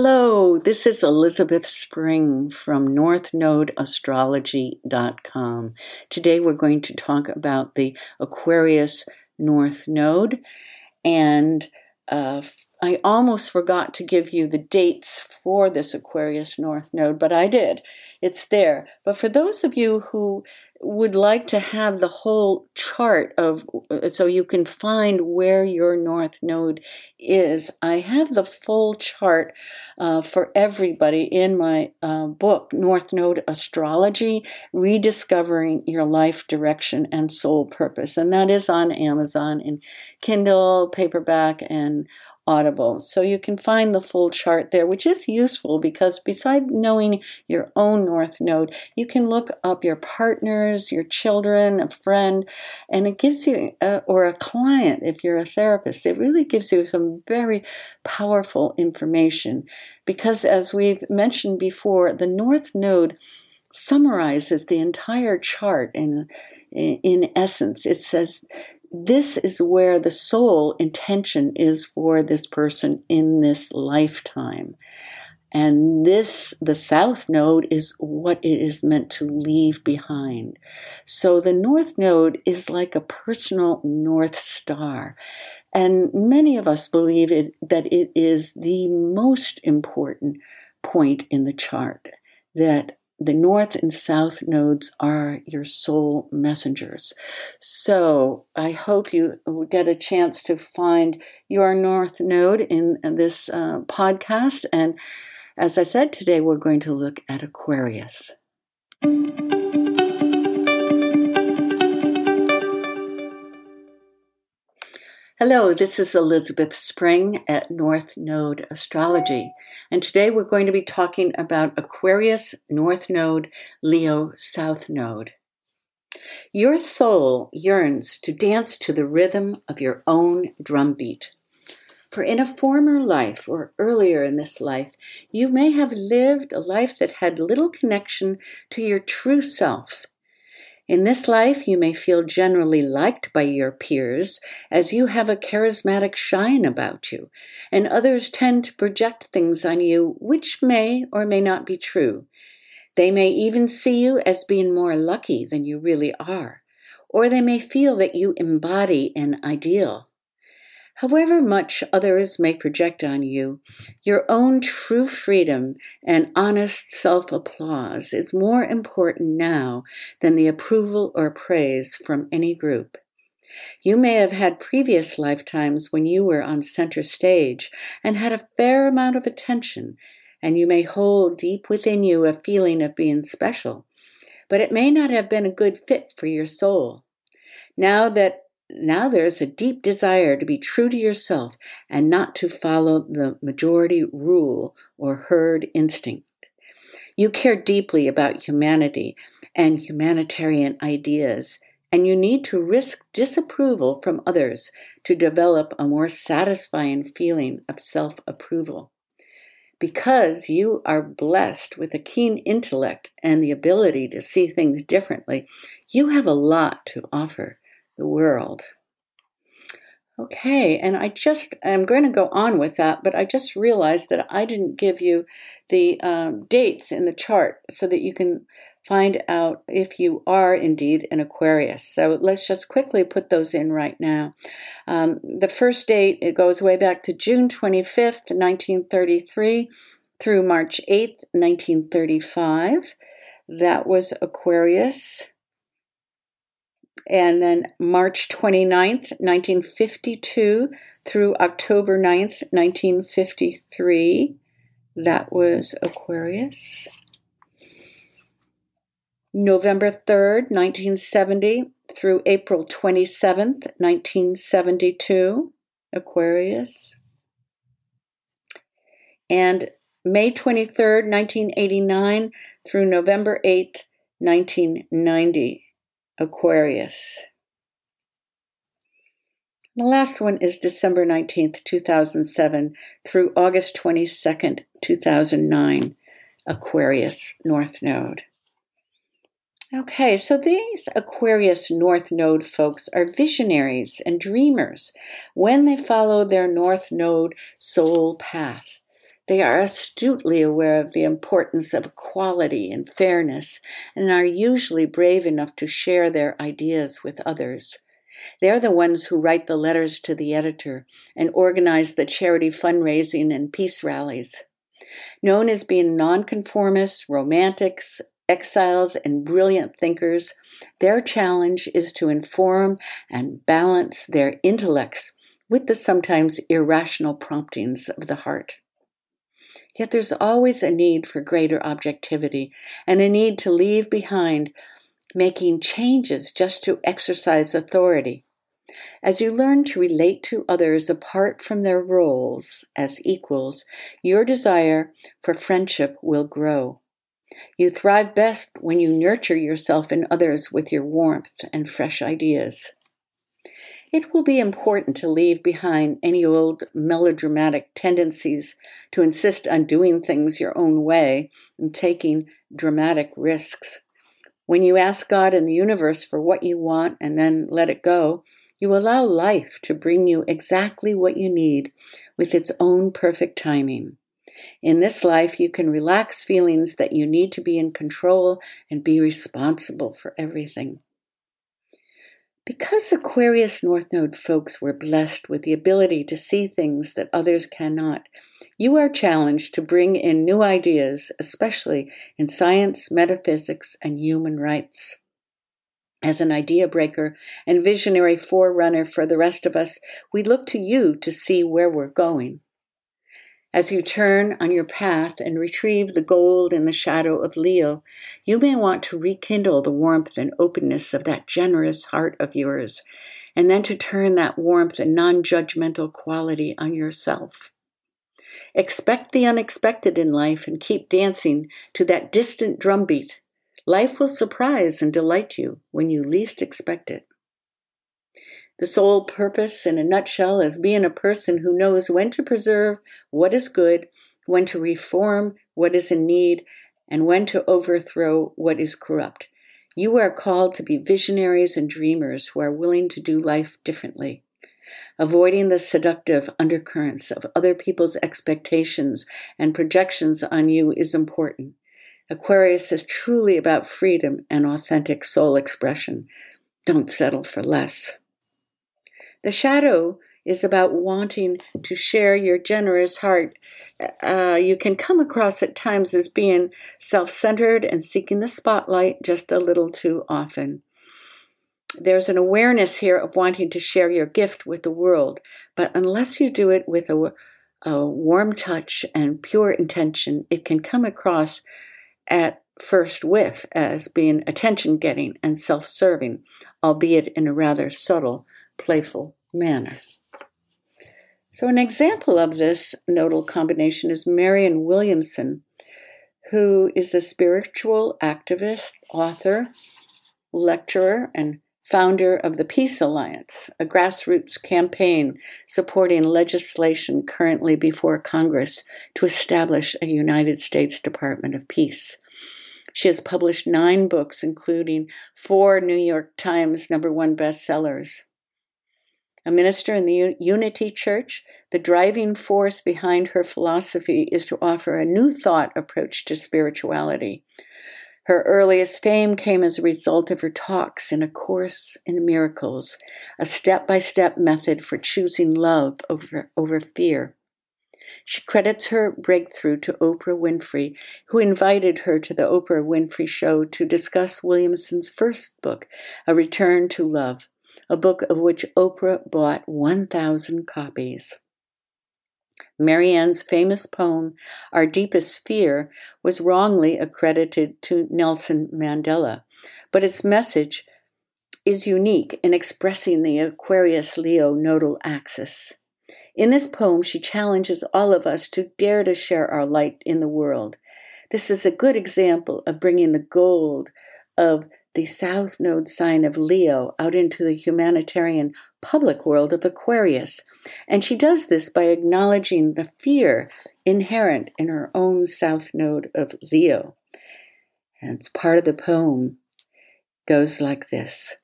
Hello, this is Elizabeth Spring from NorthNodeAstrology.com. Today we're going to talk about the Aquarius North Node, and uh, I almost forgot to give you the dates for this Aquarius North Node, but I did. It's there. But for those of you who would like to have the whole chart of so you can find where your north node is i have the full chart uh, for everybody in my uh, book north node astrology rediscovering your life direction and soul purpose and that is on amazon in kindle paperback and Audible. So you can find the full chart there, which is useful because besides knowing your own North Node, you can look up your partners, your children, a friend, and it gives you, uh, or a client if you're a therapist, it really gives you some very powerful information because as we've mentioned before, the North Node summarizes the entire chart in in essence. It says this is where the soul intention is for this person in this lifetime. And this, the south node, is what it is meant to leave behind. So the north node is like a personal north star. And many of us believe it, that it is the most important point in the chart. That the north and south nodes are your soul messengers. So I hope you get a chance to find your north node in this uh, podcast. And as I said, today we're going to look at Aquarius. Hello, this is Elizabeth Spring at North Node Astrology, and today we're going to be talking about Aquarius North Node, Leo South Node. Your soul yearns to dance to the rhythm of your own drumbeat. For in a former life or earlier in this life, you may have lived a life that had little connection to your true self in this life, you may feel generally liked by your peers as you have a charismatic shine about you, and others tend to project things on you which may or may not be true. They may even see you as being more lucky than you really are, or they may feel that you embody an ideal. However much others may project on you, your own true freedom and honest self applause is more important now than the approval or praise from any group. You may have had previous lifetimes when you were on center stage and had a fair amount of attention, and you may hold deep within you a feeling of being special, but it may not have been a good fit for your soul. Now that now there's a deep desire to be true to yourself and not to follow the majority rule or herd instinct. You care deeply about humanity and humanitarian ideas, and you need to risk disapproval from others to develop a more satisfying feeling of self approval. Because you are blessed with a keen intellect and the ability to see things differently, you have a lot to offer the world. Okay, and I just, I'm going to go on with that, but I just realized that I didn't give you the um, dates in the chart so that you can find out if you are indeed an Aquarius. So let's just quickly put those in right now. Um, the first date, it goes way back to June 25th, 1933 through March 8th, 1935. That was Aquarius and then March 29th, 1952 through October 9th, 1953. That was Aquarius. November 3rd, 1970 through April 27th, 1972, Aquarius. And May 23rd, 1989 through November 8th, 1990, Aquarius. The last one is December 19th, 2007 through August 22nd, 2009, Aquarius North Node. Okay, so these Aquarius North Node folks are visionaries and dreamers when they follow their North Node soul path. They are astutely aware of the importance of equality and fairness and are usually brave enough to share their ideas with others. They're the ones who write the letters to the editor and organize the charity fundraising and peace rallies. Known as being nonconformists, romantics, exiles, and brilliant thinkers, their challenge is to inform and balance their intellects with the sometimes irrational promptings of the heart. Yet there's always a need for greater objectivity and a need to leave behind making changes just to exercise authority. As you learn to relate to others apart from their roles as equals, your desire for friendship will grow. You thrive best when you nurture yourself and others with your warmth and fresh ideas. It will be important to leave behind any old melodramatic tendencies to insist on doing things your own way and taking dramatic risks. When you ask God and the universe for what you want and then let it go, you allow life to bring you exactly what you need with its own perfect timing. In this life, you can relax feelings that you need to be in control and be responsible for everything. Because Aquarius North Node folks were blessed with the ability to see things that others cannot, you are challenged to bring in new ideas, especially in science, metaphysics, and human rights. As an idea breaker and visionary forerunner for the rest of us, we look to you to see where we're going. As you turn on your path and retrieve the gold in the shadow of Leo, you may want to rekindle the warmth and openness of that generous heart of yours, and then to turn that warmth and non judgmental quality on yourself. Expect the unexpected in life and keep dancing to that distant drumbeat. Life will surprise and delight you when you least expect it. The soul purpose, in a nutshell, is being a person who knows when to preserve what is good, when to reform what is in need, and when to overthrow what is corrupt. You are called to be visionaries and dreamers who are willing to do life differently. Avoiding the seductive undercurrents of other people's expectations and projections on you is important. Aquarius is truly about freedom and authentic soul expression. Don't settle for less. The shadow is about wanting to share your generous heart. Uh, you can come across at times as being self centered and seeking the spotlight just a little too often. There's an awareness here of wanting to share your gift with the world, but unless you do it with a, a warm touch and pure intention, it can come across at first whiff as being attention getting and self serving, albeit in a rather subtle playful manner. So, an example of this nodal combination is Marianne Williamson, who is a spiritual activist, author, lecturer, and founder of the Peace Alliance, a grassroots campaign supporting legislation currently before Congress to establish a United States Department of Peace. She has published nine books, including four New York Times number one bestsellers a minister in the Unity Church, the driving force behind her philosophy is to offer a new thought approach to spirituality. Her earliest fame came as a result of her talks in A Course in Miracles, a step by step method for choosing love over, over fear. She credits her breakthrough to Oprah Winfrey, who invited her to the Oprah Winfrey Show to discuss Williamson's first book, A Return to Love a book of which Oprah bought 1,000 copies. Marianne's famous poem, Our Deepest Fear, was wrongly accredited to Nelson Mandela, but its message is unique in expressing the Aquarius Leo nodal axis. In this poem, she challenges all of us to dare to share our light in the world. This is a good example of bringing the gold of the south node sign of Leo out into the humanitarian public world of Aquarius. And she does this by acknowledging the fear inherent in her own south node of Leo. And it's part of the poem goes like this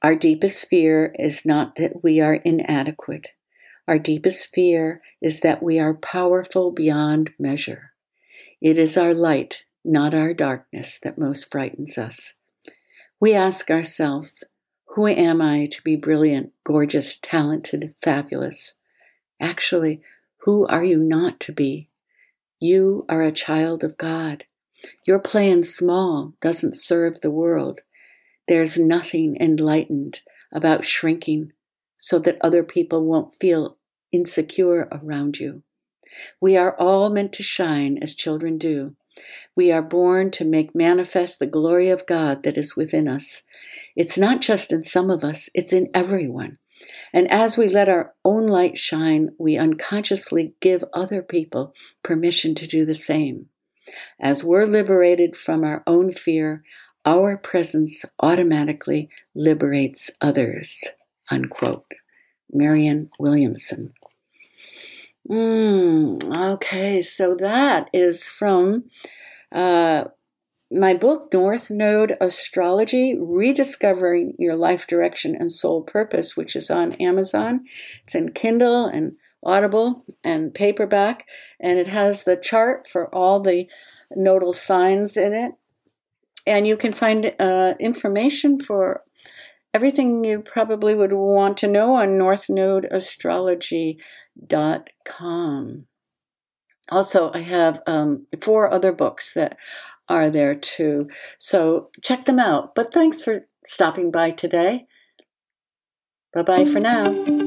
Our deepest fear is not that we are inadequate. Our deepest fear is that we are powerful beyond measure. It is our light, not our darkness, that most frightens us. We ask ourselves, who am I to be brilliant, gorgeous, talented, fabulous? Actually, who are you not to be? You are a child of God. Your playing small doesn't serve the world. There's nothing enlightened about shrinking so that other people won't feel insecure around you. We are all meant to shine as children do. We are born to make manifest the glory of God that is within us. It's not just in some of us, it's in everyone. And as we let our own light shine, we unconsciously give other people permission to do the same. As we're liberated from our own fear, our presence automatically liberates others. Unquote. Marianne Williamson. Mm, okay, so that is from uh, my book, North Node Astrology Rediscovering Your Life Direction and Soul Purpose, which is on Amazon. It's in Kindle and Audible and paperback, and it has the chart for all the nodal signs in it. And you can find uh, information for everything you probably would want to know on northnodeastrology.com. Also, I have um, four other books that are there too. So check them out. But thanks for stopping by today. Bye bye for now.